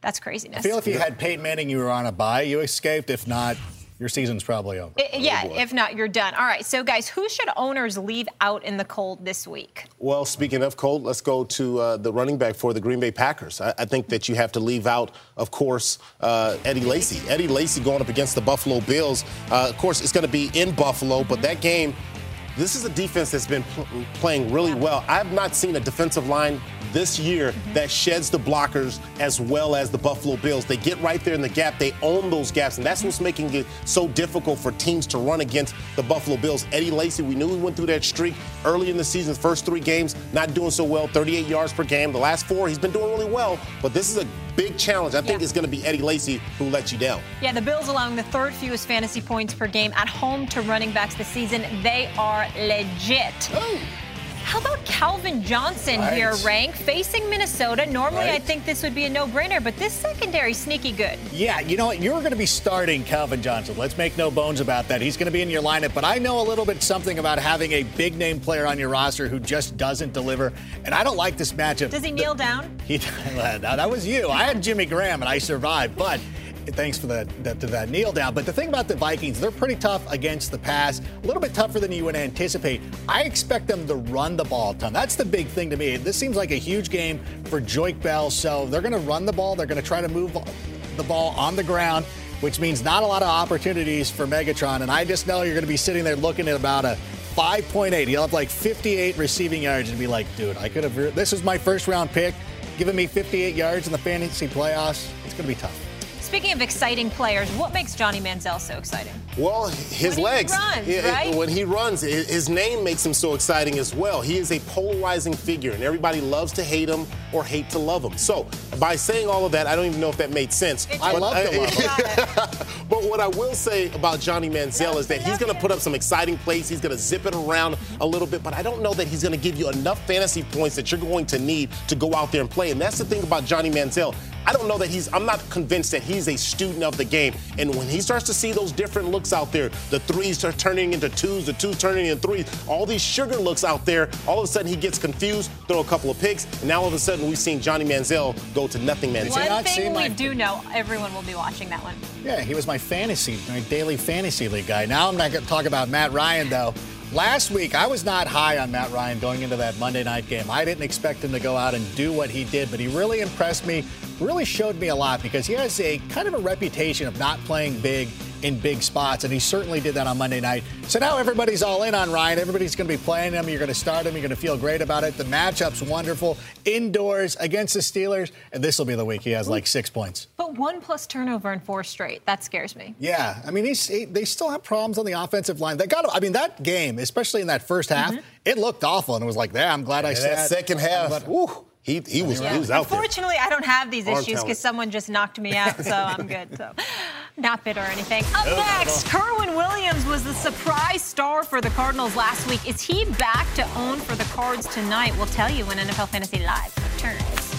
That's craziness. I feel if you had Peyton Manning, you were on a bye, you escaped. If not, your season's probably over. I- yeah, if not, you're done. All right, so guys, who should owners leave out in the cold this week? Well, speaking of cold, let's go to uh, the running back for the Green Bay Packers. I, I think that you have to leave out, of course, uh, Eddie Lacy. Eddie Lacy going up against the Buffalo Bills. Uh, of course, it's going to be in Buffalo, but that game, this is a defense that's been pl- playing really well. I've not seen a defensive line this year mm-hmm. that sheds the blockers as well as the Buffalo Bills. They get right there in the gap, they own those gaps, and that's what's mm-hmm. making it so difficult for teams to run against the Buffalo Bills. Eddie Lacy, we knew he went through that streak early in the season, first three games, not doing so well, 38 yards per game. The last four, he's been doing really well, but this is a big challenge. I think Yeah. it's going to be Eddie Lacy who lets you down. Yeah, the Bills allowing the third fewest fantasy points per game at home to running backs this season. They are legit. How about Calvin Johnson Right. here, rank facing Minnesota? Normally, I think this would be a no-brainer, but this secondary sneaky good. Yeah, you know what? You're going to be starting Calvin Johnson. Let's make no bones about that. He's going to be in your lineup, but I know a little bit something about having a big name player on your roster who just doesn't deliver. And I don't like this matchup. Does he kneel down? He, that was you. I had Jimmy Graham and I survived, but thanks for that, that that kneel down. But the thing about the Vikings, they're pretty tough against the pass, a little bit tougher than you would anticipate. I expect them to run the ball a ton. That's the big thing to me. This seems like a huge game for Joique Bell, so they're going to run the ball. They're going to try to move the ball on the ground. Which means not a lot of opportunities for Megatron. And I just know you're going to be sitting there looking at about a 5.8. He'll have like 58 receiving yards and be like, dude, I could have. This is my first round pick. Giving me 58 yards in the fantasy playoffs. It's going to be tough. Speaking of exciting players, what makes Johnny Manziel so exciting? Well, his When he legs. runs, Yeah, right? When he runs, his name makes him so exciting as well. He is a polarizing figure, and everybody loves to hate him or hate to love him. So, by saying all of that, I don't even know if that made sense. It I love to love him. But what I will say about Johnny Manziel is that he's going to put up some exciting plays. He's going to zip it around a little bit, but I don't know that he's going to give you enough fantasy points that you're going to need to go out there and play. And that's the thing about Johnny Manziel. I don't know that he's, I'm not convinced that he's a student of the game. And when he starts to see those different looks out there, the threes are turning into twos, the twos turning into threes, all these sugar looks out there, all of a sudden he gets confused, throw a couple of picks, and now all of a sudden we've seen Johnny Manziel go to nothing Manziel. One thing we do know, everyone will be watching that one. Yeah, he was my fantasy, my daily fantasy league guy. Now I'm not going to talk about Matt Ryan, though. Last week, I was not high on Matt Ryan going into that Monday night game. I didn't expect him to go out and do what he did, but he really impressed me, really showed me a lot because he has a kind of a reputation of not playing big in big spots, and he certainly did that on Monday night. So now everybody's all in on Ryan. Everybody's going to be playing him. You're going to start him. You're going to feel great about it. The matchup's wonderful. Indoors against the Steelers, and this will be the week he has like six points. But one plus turnover in four straight. That scares me. Yeah, I mean, he's, he, they still have problems on the offensive line. They got, I mean, that game, especially in that first half, mm-hmm. it looked awful, and it was like, yeah, I'm glad I And sat. that second I'm half, glad- woo, he, he was, he was out there. Unfortunately, I don't have these Arm issues because someone just knocked me out, so I'm good. So, not bitter or anything. Up next, Kerwynn Williams was the surprise star for the Cardinals last week. Is he back to own for the Cards tonight? We'll tell you when NFL Fantasy Live returns.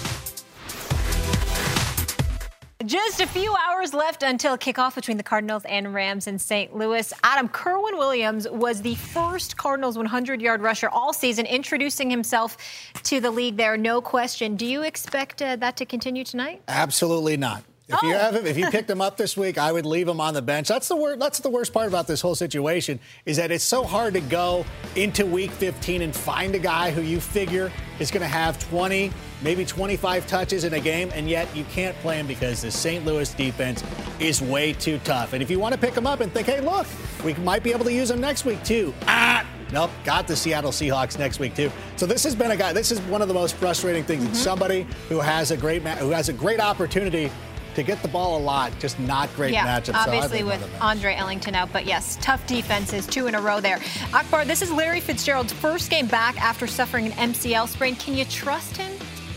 Just a few hours left until kickoff between the Cardinals and Rams in St. Louis. Adam Kerwynn Williams was the first Cardinals 100 yard rusher all season, introducing himself to the league there, no question. Do you expect uh, that to continue tonight? Absolutely not. If you have him, if you picked him up this week, I would leave him on the bench. That's the worst. That's the worst part about this whole situation is that it's so hard to go into Week 15 and find a guy who you figure is going to have 20, maybe 25 touches in a game, and yet you can't play him because the St. Louis defense is way too tough. And if you want to pick him up and think, hey, look, we might be able to use him next week too. Ah, Nope, got the Seattle Seahawks next week too. So this has been a guy. This is one of the most frustrating things. Mm-hmm. Somebody who has a great who has a great opportunity to get the ball a lot, just not great yeah, matchups. Obviously, so with Andre Ellington out, but yes, tough defenses, two in a row there. Akbar, this is Larry Fitzgerald's first game back after suffering an MCL sprain. Can you trust him?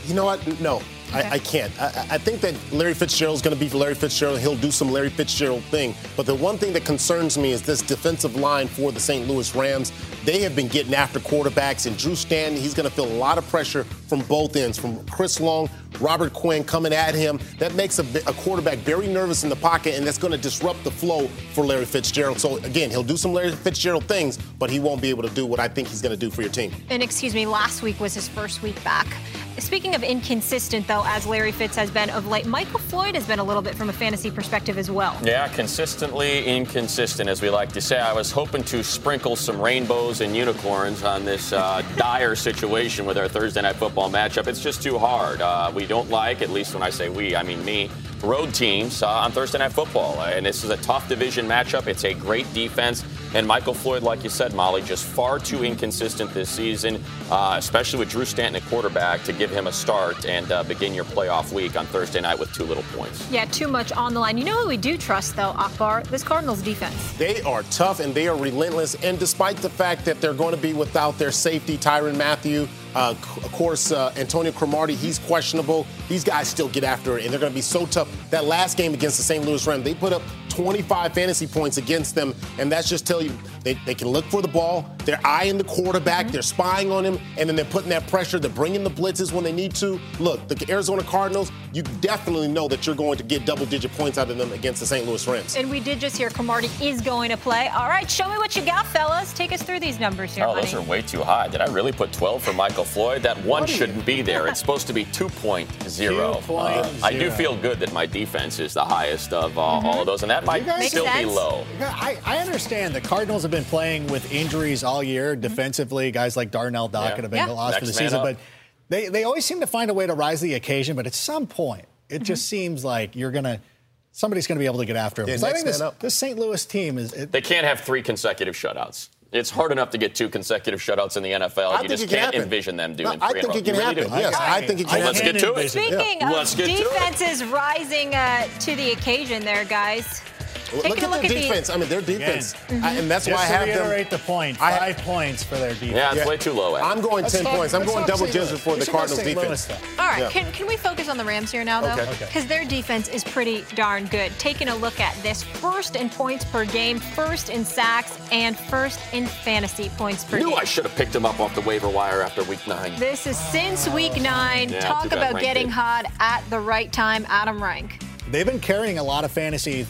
You know what? No. Okay. I, I, can't. I, I, think that Larry Fitzgerald is going to be Larry Fitzgerald. He'll do some Larry Fitzgerald thing. But the one thing that concerns me is this defensive line for the St. Louis Rams. They have been getting after quarterbacks, and Drew Stanton, he's going to feel a lot of pressure from both ends, from Chris Long, Robert Quinn coming at him. That makes a, a quarterback very nervous in the pocket, and that's going to disrupt the flow for Larry Fitzgerald. So, again, he'll do some Larry Fitzgerald things, but he won't be able to do what I think he's going to do for your team. And excuse me, last week was his first week back. Speaking of inconsistent, though, as Larry Fitz has been of late, Michael Floyd has been a little bit from a fantasy perspective as well. Yeah, consistently inconsistent, as we like to say. I was hoping to sprinkle some rainbows and unicorns on this uh, dire situation with our Thursday night football matchup. It's just too hard. Uh, we don't like, at least when I say we, I mean me, road teams uh, on Thursday night football. And this is a tough division matchup. It's a great defense. And Michael Floyd, like you said, Molly, just far too inconsistent this season, uh, especially with Drew Stanton at quarterback, to give him a start and uh, begin your playoff week on Thursday night with two little points. Yeah, too much on the line. You know who we do trust, though, Akbar? This Cardinals defense. They are tough and they are relentless. And despite the fact that they're going to be without their safety, Tyrann Mathieu, uh, of course, uh, Antonio Cromartie, he's questionable. These guys still get after it, and they're going to be so tough. That last game against the St. Louis Rams, they put up 25 fantasy points against them, and that's just tell you they, they can look for the ball. They're eyeing the quarterback. Mm-hmm. They're spying on him, and then they're putting that pressure. They're bringing the blitzes when they need to. Look, the Arizona Cardinals, you definitely know that you're going to get double-digit points out of them against the St. Louis Rams. And we did just hear Cromartie is going to play. All right, show me what you got, fellas. Take us through these numbers here. Oh, those are way too high. Did I really put 12 for Michael Floyd? That one shouldn't be there. It's supposed to be 2.0. 2.0. Uh, I do feel good that my defense is the highest of uh, mm-hmm. all of those, and that might still be low. I, I, understand the Cardinals have been playing with injuries all year mm-hmm. defensively. Guys like Darnell Dock yeah. have been yeah. lost Next for the season, up. but they, they always seem to find a way to rise to the occasion. But at some point, it mm-hmm. just seems like you're going to somebody's going to be able to get after him. Yeah, I think this, this, St. Louis team is. It, they can't have three consecutive shutouts. It's hard enough to get two consecutive shutouts in the NFL. I you just can't happen. envision them doing no, I think it can happen. Yes, I, I think it can Let's get to it. Speaking yeah. of defenses rising uh, to the occasion there, guys. Taking look at look their at defense. The... I mean, their defense, mm-hmm. I, and that's Just why I have to reiterate them. the point. Five points for their defense. Yeah, it's yeah. way too low. I'm going that's ten points. I'm going double digits for the Cardinals defense. All right, yeah. can, can we focus on the Rams here now, though? Because okay. okay. their defense is pretty darn good. Taking a look at this, first in points per game, first in sacks, and first in fantasy points per Knew game. I should have picked him up off the waiver wire after week nine. This is since week nine. Yeah, Talk about getting hot at the right time. Adam Rank. They've been carrying a lot of fantasy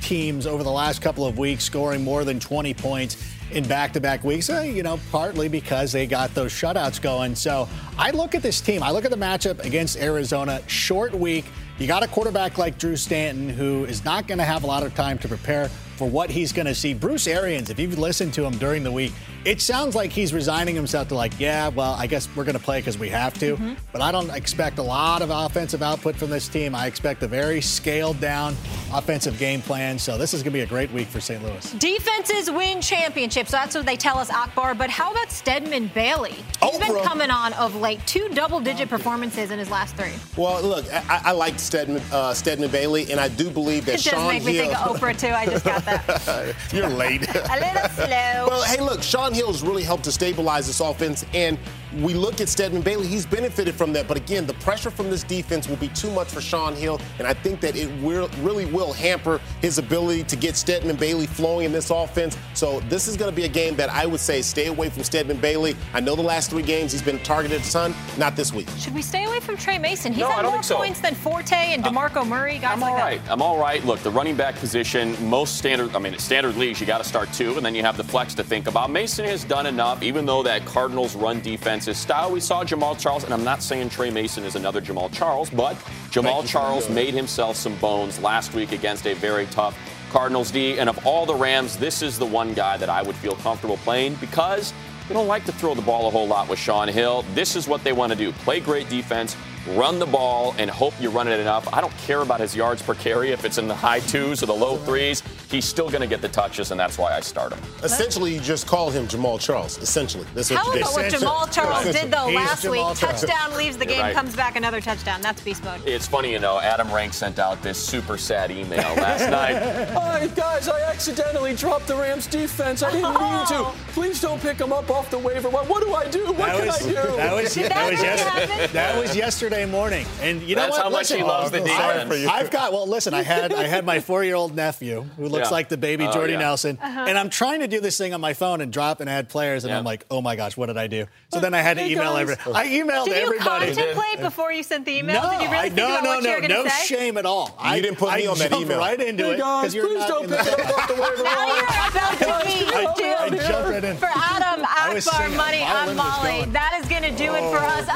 teams over the last couple of weeks, scoring more than 20 points in back-to-back weeks. Uh, you know, partly because they got those shutouts going. So I look at this team. I look at the matchup against Arizona. Short week. You got a quarterback like Drew Stanton who is not going to have a lot of time to prepare for what he's going to see. Bruce Arians, if you've listened to him during the week, it sounds like he's resigning himself to like, yeah, well, I guess we're going to play because we have to. Mm-hmm. But I don't expect a lot of offensive output from this team. I expect a very scaled down offensive game plan. So this is going to be a great week for St. Louis. Defenses win championships. That's what they tell us, Akbar. But how about Stedman Bailey? He's been coming on of late. Two double-digit performances in his last three. Well, look, I, I like Stedman, uh, Stedman Bailey, and I do believe that it Shaun Hill. It does make me think of Oprah too. I just got that. You're late. a little slow. Well, hey, look, Shaun has really helped to stabilize this offense, and we look at Stedman Bailey. He's benefited from that, but again, the pressure from this defense will be too much for Shaun Hill, and I think that it will, really will hamper his ability to get Stedman Bailey flowing in this offense. So this is going to be a game that I would say stay away from Stedman Bailey. I know the last three games he's been targeted a ton, not this week. Should we stay away from Tre Mason? He's no, had more points so. than Forte and DeMarco uh, Murray. Guys I'm all like right. That. I'm all right. Look, the running back position, most standard standard, I mean, standard leagues, you got to start two, and then you have the flex to think about. Mason has done enough, even though that Cardinals run defense is style. We saw Jamaal Charles, and I'm not saying Tre Mason is another Jamaal Charles, but Jamaal Charles made himself some bones last week against a very tough Cardinals D. And of all the Rams, this is the one guy that I would feel comfortable playing because they don't like to throw the ball a whole lot with Shaun Hill. This is what they want to do play great defense, run the ball, and hope you run it enough. I don't care about his yards per carry if it's in the high twos or the low threes. He's still going to get the touches, and that's why I start him. Essentially, you just call him Jamaal Charles. Essentially, that's what How you did. about what Jamaal Charles did though He's last week? Charles. Touchdown leaves the You're game, right. comes back another touchdown. That's beast mode. It's funny, you know, Adam Rank sent out this super sad email last night. Hi, guys, I accidentally dropped the Rams defense. I didn't mean oh. to. Please don't pick them up off the waiver. What, what do I do? What That can was, I do? that was, that that was really yesterday. That was yesterday morning, and you know That's what? how much he loves the I've- defense. I've got well. Listen, I had I had my four-year-old nephew who looks Yeah. like the baby Oh, Jordy yeah. Nelson, Uh-huh. and I'm trying to do this thing on my phone and drop and add players, and Yeah. I'm like, oh my gosh, what did I do? So then I had to Hey, email guys. every. I emailed everybody. Did you everybody. contemplate before you sent the email? No, Did you really I, think no, about no, what you no, were no say? shame at all. I didn't put me I on that email. right into Hey, it guys, you're please not don't in pick the- it up off the waiver Now you're about to meet I, I Jim. jumped right in. For Adam I was Akbar. Money, I'm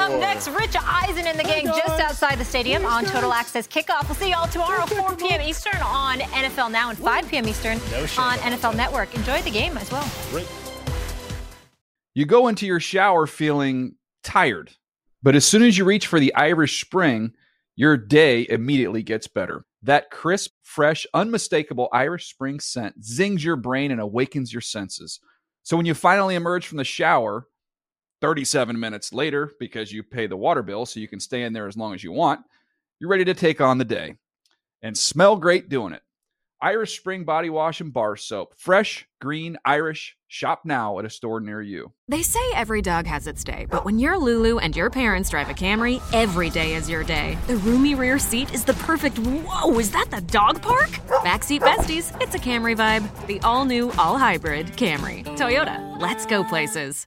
Up next, Rich Eisen and the gang just outside the stadium on Total Access Kickoff. We'll see you all tomorrow, 4 p.m. Eastern on NFL Now and 5 p.m. Eastern No on NFL Network. Enjoy the game as well. You go into your shower feeling tired, but as soon as you reach for the Irish Spring, your day immediately gets better. That crisp, fresh, unmistakable Irish Spring scent zings your brain and awakens your senses. So when you finally emerge from the shower, 37 minutes later, because you pay the water bill so you can stay in there as long as you want, you're ready to take on the day and smell great doing it. Irish Spring Body Wash and Bar Soap. Fresh, green, Irish. Shop now at a store near you. They say every dog has its day, but when you're Lulu and your parents drive a Camry, every day is your day. The roomy rear seat is the perfect. Whoa, is that the dog park? Backseat besties, it's a Camry vibe. The all new, all hybrid Camry. Toyota, let's go places.